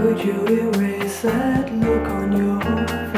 Could you erase that look on your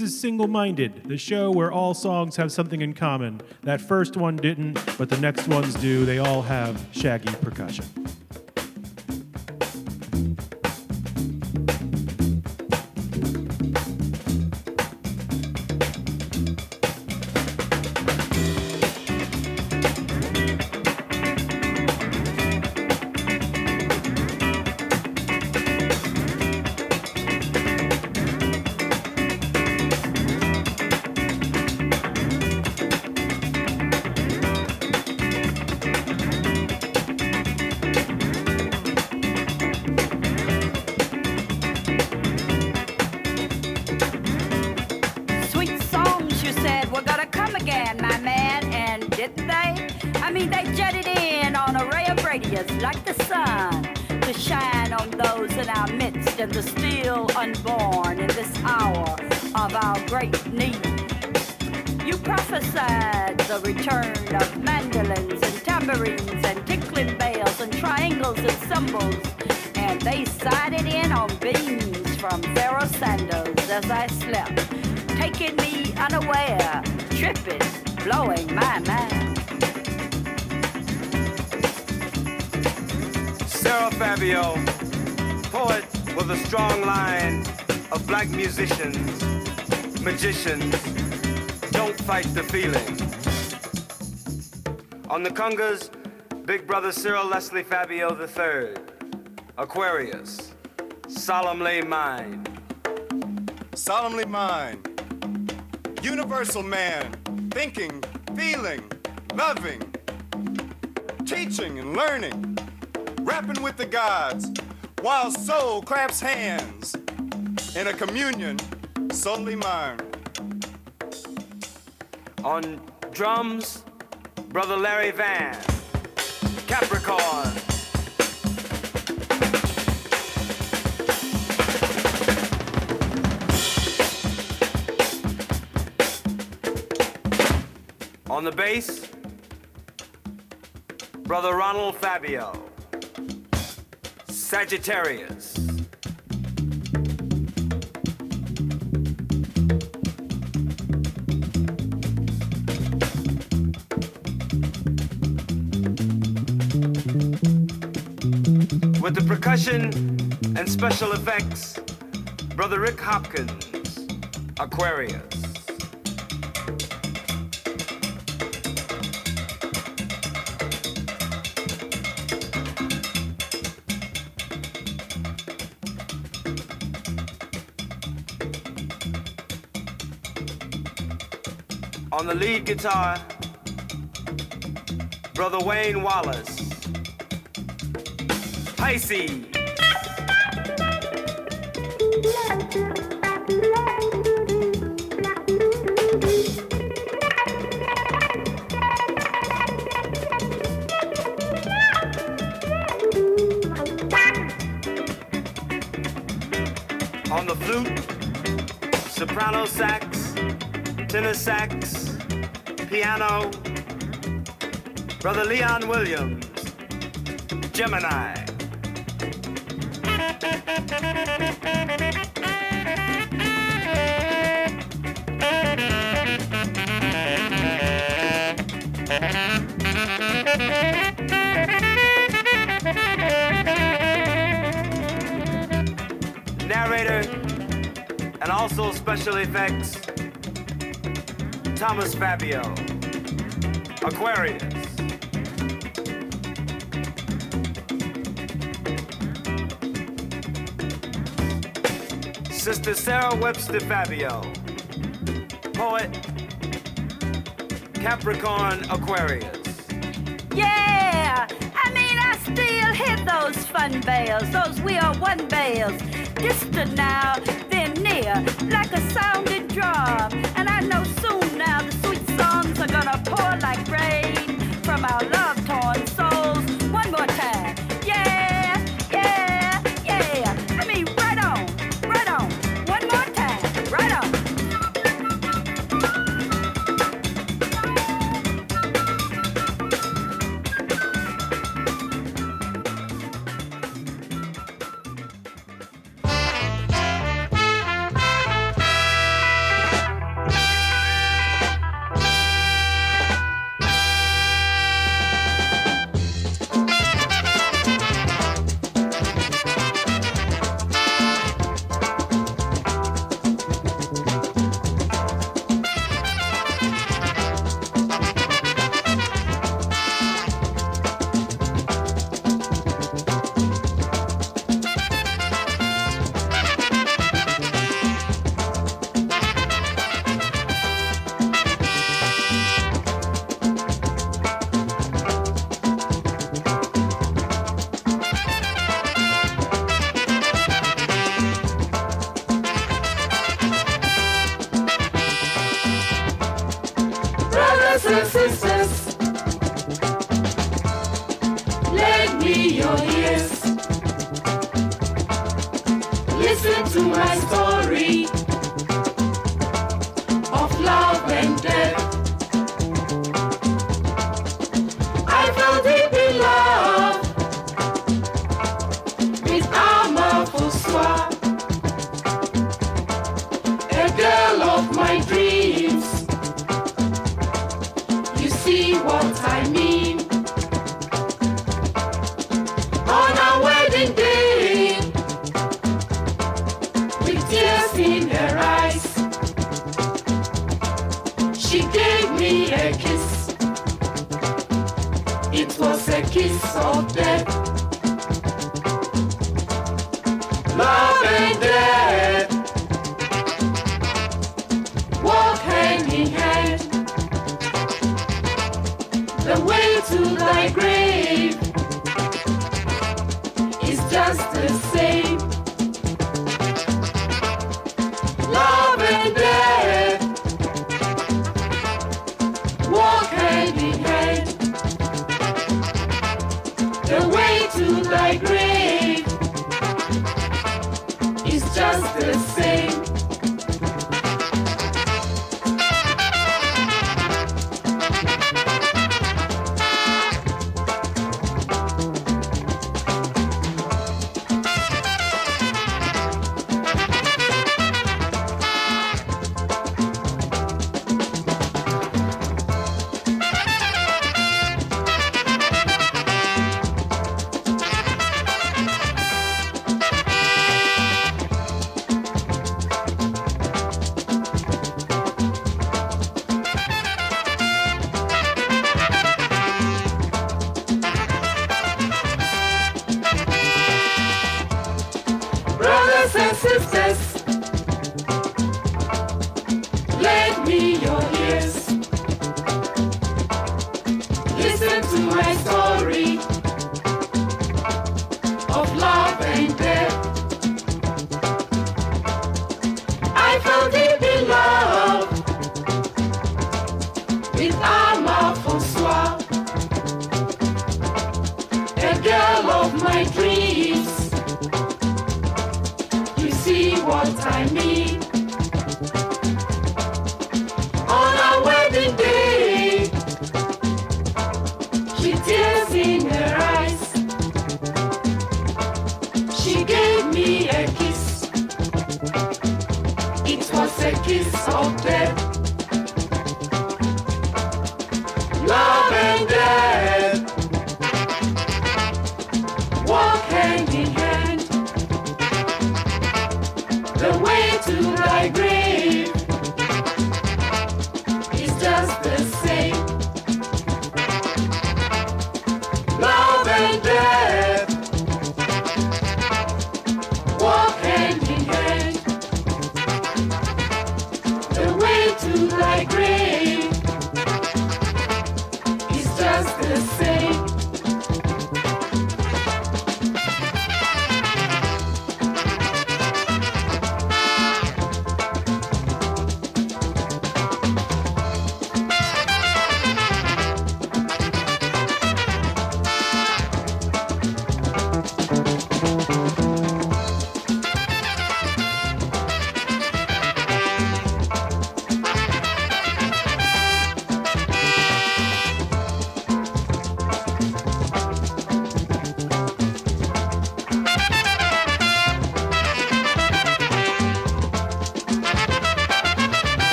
This is Single Minded, the show where all songs have something in common. That first one didn't, but the next ones do. They all have shaggy percussion. of our great need. You prophesied the return of mandolins and tambourines and tinkling bells and triangles and cymbals, and they sided in on beams from Pharoah Sanders as I slept, taking me unaware, tripping, blowing my mind. Sarah Fabio, poet with a strong line of black musicians magicians, don't fight the feeling. On the congas, Big Brother Cyril Leslie Fabio III, Aquarius, solemnly mine. Solemnly mine. Universal man, thinking, feeling, loving, teaching and learning, rapping with the gods, while soul claps hands in a communion solely mine. On drums, Brother Larry Van. Capricorn. On the bass, Brother Ronald Fabio. Sagittarius. With the percussion and special effects, Brother Rick Hopkins, Aquarius. On the lead guitar, Brother Wayne Wallace. Pisces. On the flute, soprano sax, tenor sax, piano, Brother Leon Williams, Gemini. Special effects, Thomas Fabio, Aquarius. Sister Sarah Webster Fabio, poet, Capricorn Aquarius. Yeah, I mean, I still hit those fun bells, those we are one bells. Distant now, like a sounding drum. Kiss of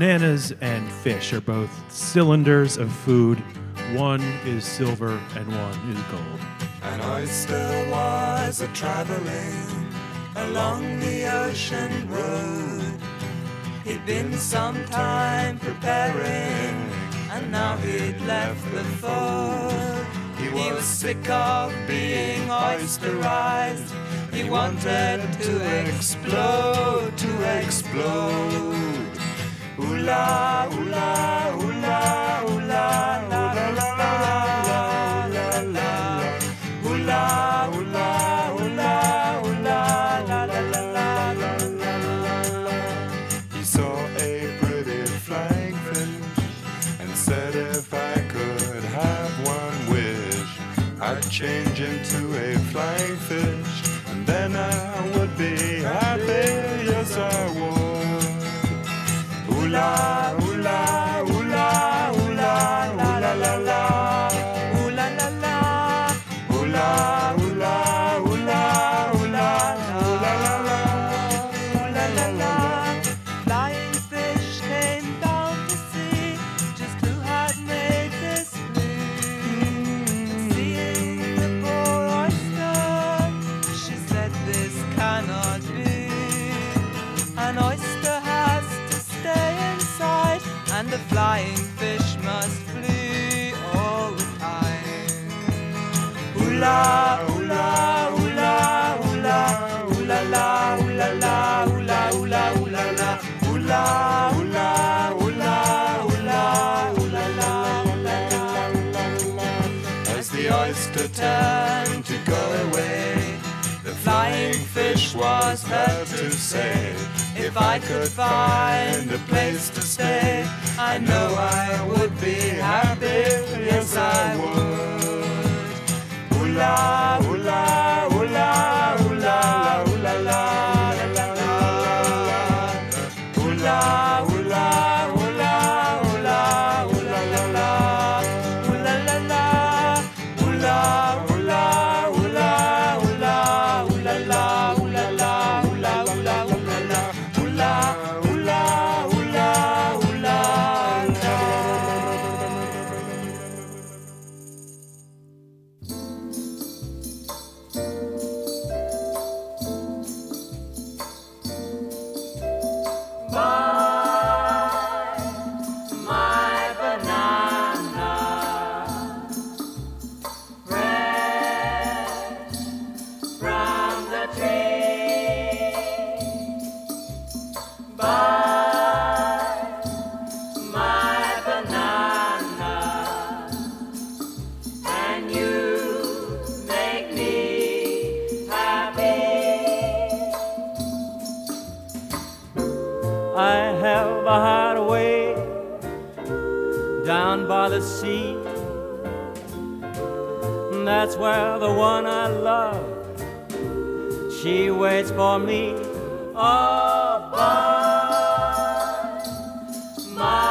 Bananas and fish are both cylinders of food. One is silver and one is gold. An oyster was a traveling along the ocean road. He'd been some time preparing, and now he'd left the fold. He was sick of being oysterized. He wanted to explode, to explode. Ooh la, ooh la, ooh la, la, la la la la la la. La, la, ooh la, ooh la, la la la la la la. He saw a pretty flying fish and said if I could have one wish, I'd change into a flying fish and then I would be happy. Ooh ooh la, ooh la la, ooh la, ooh la, ooh la, ooh la, ooh la la, ooh la la, ooh la la. As the oyster turned to go away, the flying fish was heard to say, If I could find a place to stay, I know I would be happy, yes I would. For me. some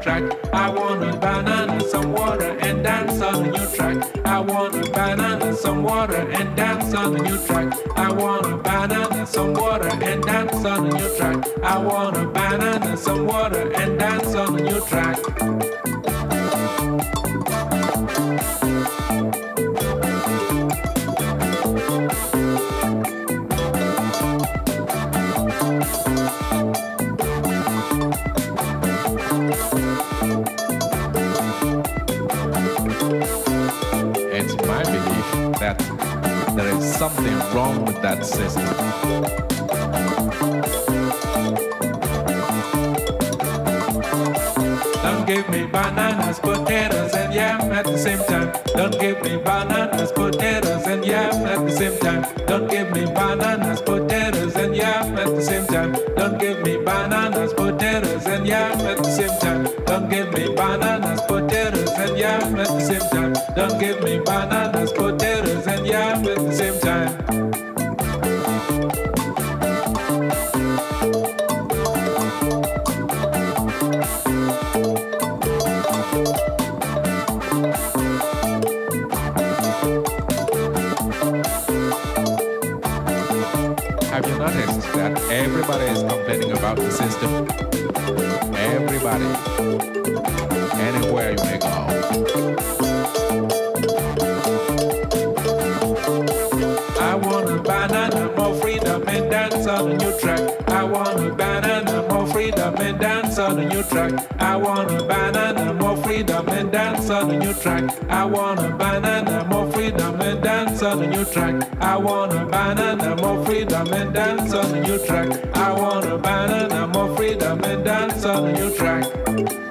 track. I want a banana, some water and dance on the new track. I want a banana, some water and dance on the new track. I want a banana, some water and dance on the new track. I want a banana, some water that there is something wrong with that system. Don't give me bananas, potatoes, and yam at the same time. Don't give me bananas, potatoes, and yam at the same time. Don't give me bananas, potatoes, and yam at the same time. Don't bananas, potatoes, and yam at the same time. Don't give me bananas, potatoes, and yam at the same time. Don't give me bananas, potatoes, and yam at the same time. Freedom and dance on a new track. I want a banana, more freedom and dance on a new track. I want a banana, more freedom and dance on a new track. I want a banana, more freedom and dance on a new track. I want a banana, more freedom and dance on a new track.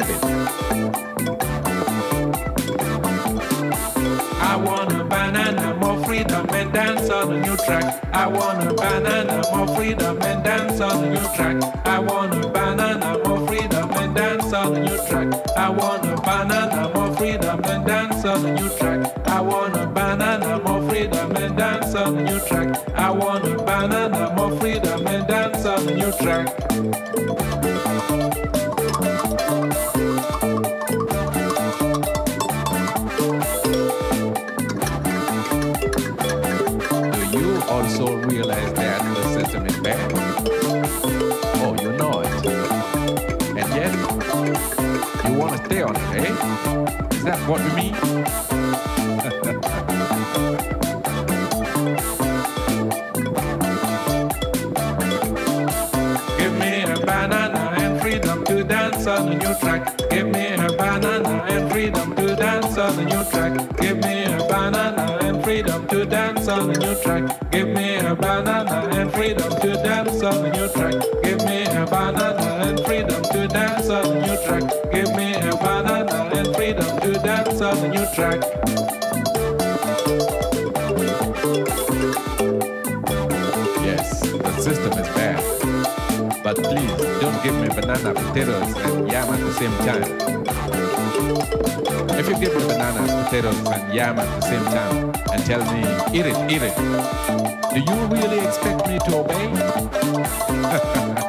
I want a banana, more freedom and dance on a new track. I want a banana, more freedom and dance on a new track. I want a banana, more freedom and dance on a new track. I want a banana, more freedom and dance on a new track. I want a banana, more freedom and dance on a new track. I want a banana, more freedom and dance on a new track. What you mean? Freedom to dance on a new track. Give me a banana and freedom to dance on a new track. Give me a banana and freedom to dance on a new track. Give me a banana and freedom to dance on a new track. Yes, the system is bad. But please don't give me banana, potatoes, and yam at the same time. If you give me banana, potatoes, and yam at the same time and tell me, eat it, eat it, do you really expect me to obey?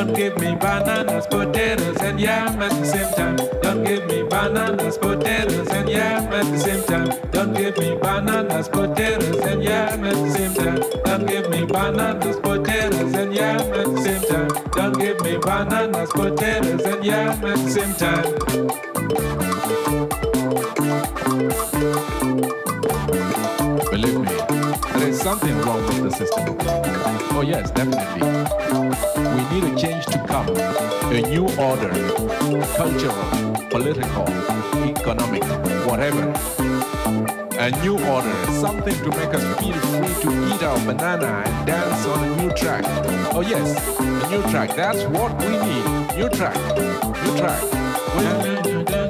Don't give me bananas, potatoes, and yam at the same time. Don't give me bananas, potatoes, and yam at the same time. Don't give me bananas, potatoes, and yam at the same time. Don't give me bananas, potatoes, and yam at the same time. Don't give me bananas, potatoes, and yam at the same time. Believe me, there is something wrong with the system. Oh, yes, definitely. We need a change to come. A new order. Cultural, political, economic, whatever. A new order. Something to make us feel free to eat our banana and dance on a new track. Oh, yes, a new track. That's what we need. New track. New track.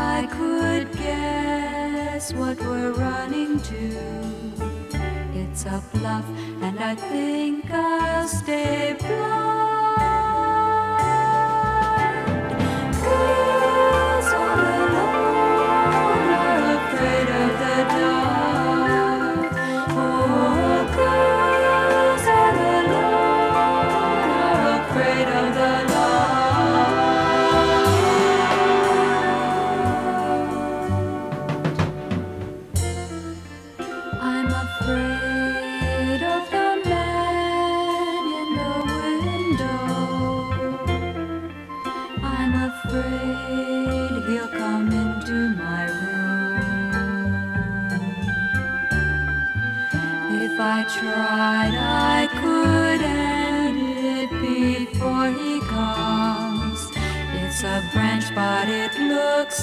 is what we're running to. It's a bluff, and I think I'll stay blind.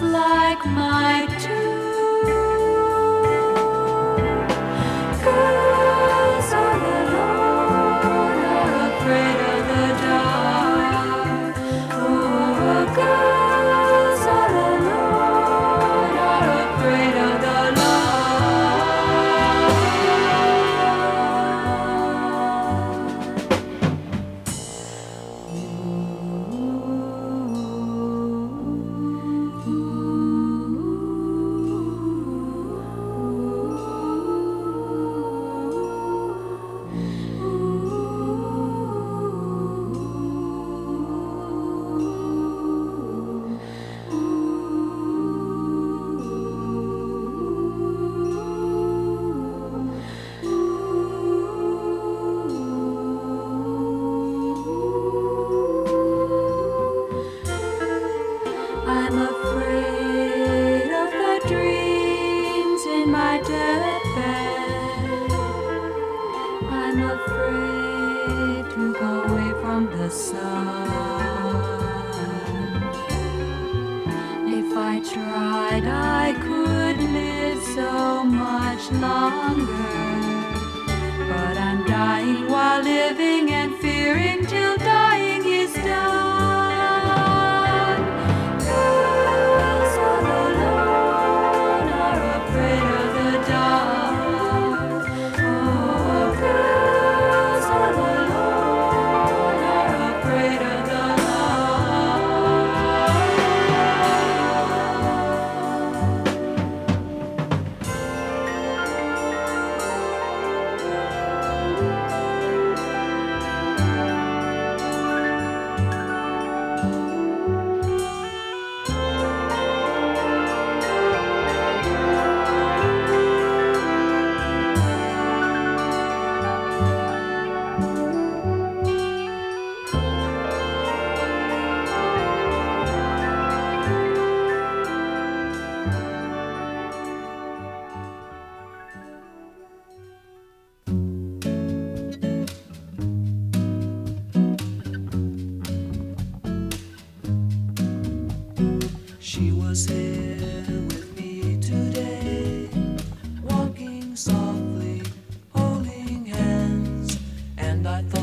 like my and I thought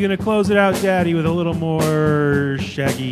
going to close it out, Daddy, with a little more Shaggy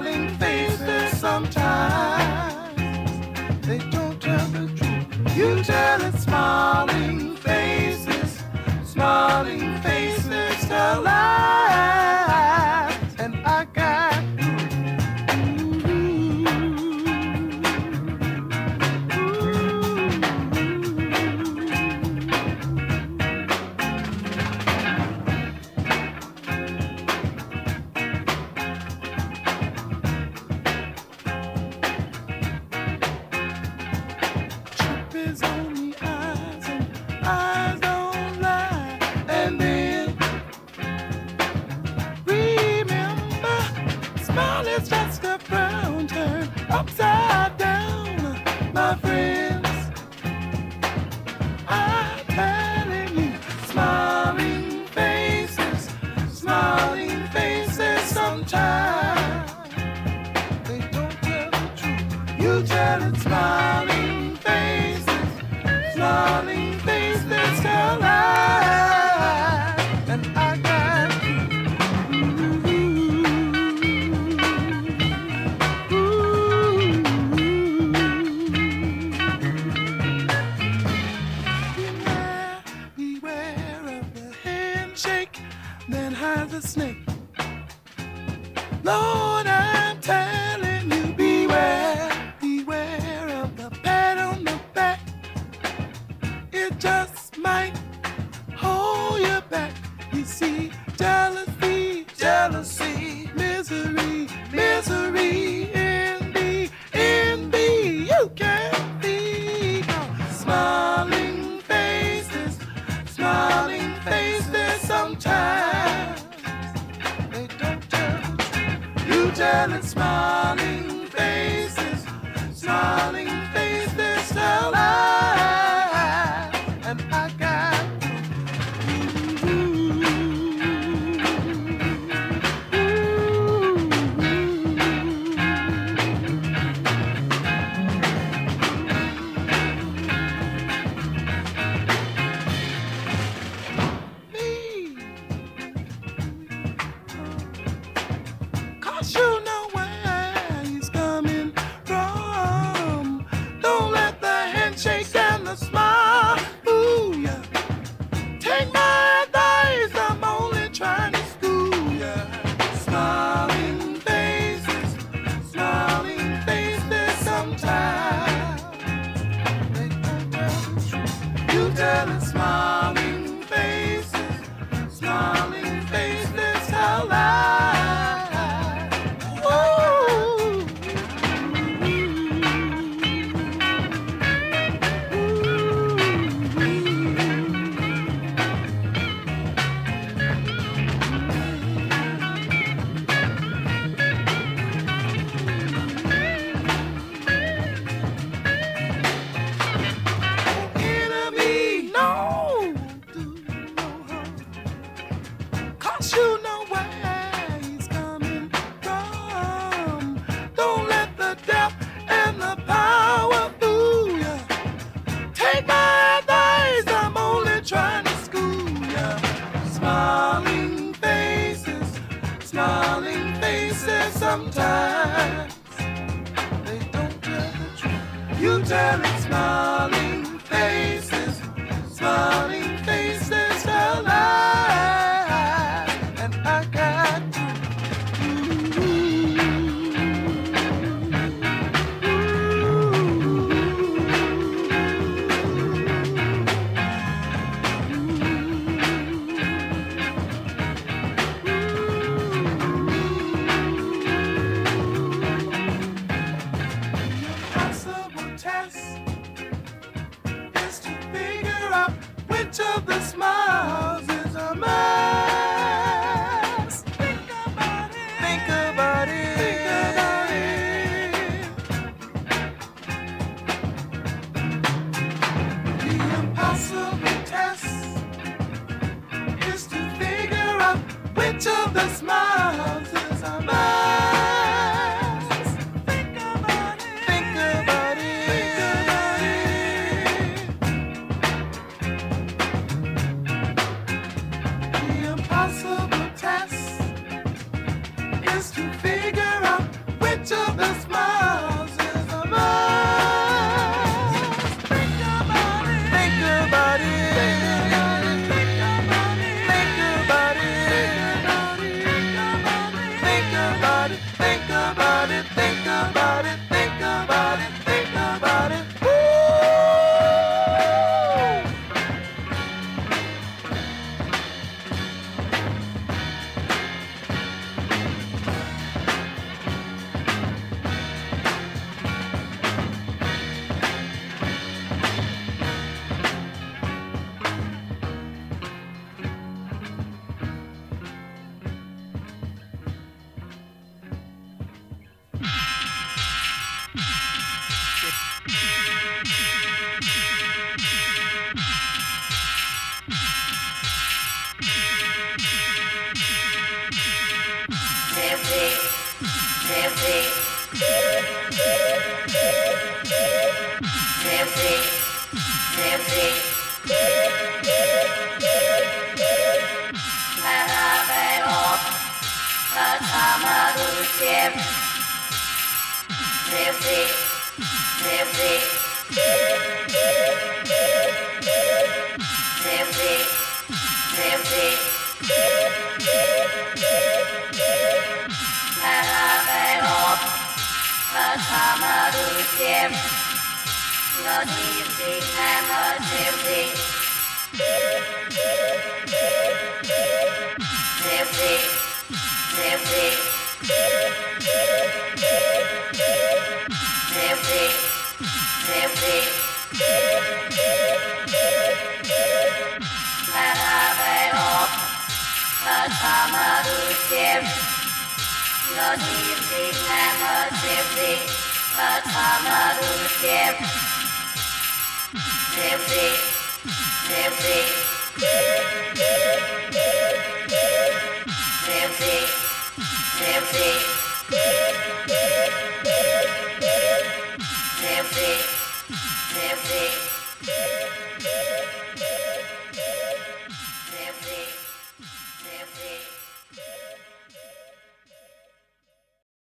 darling. silence. lies. They don't tell the truth. You tell it's mine.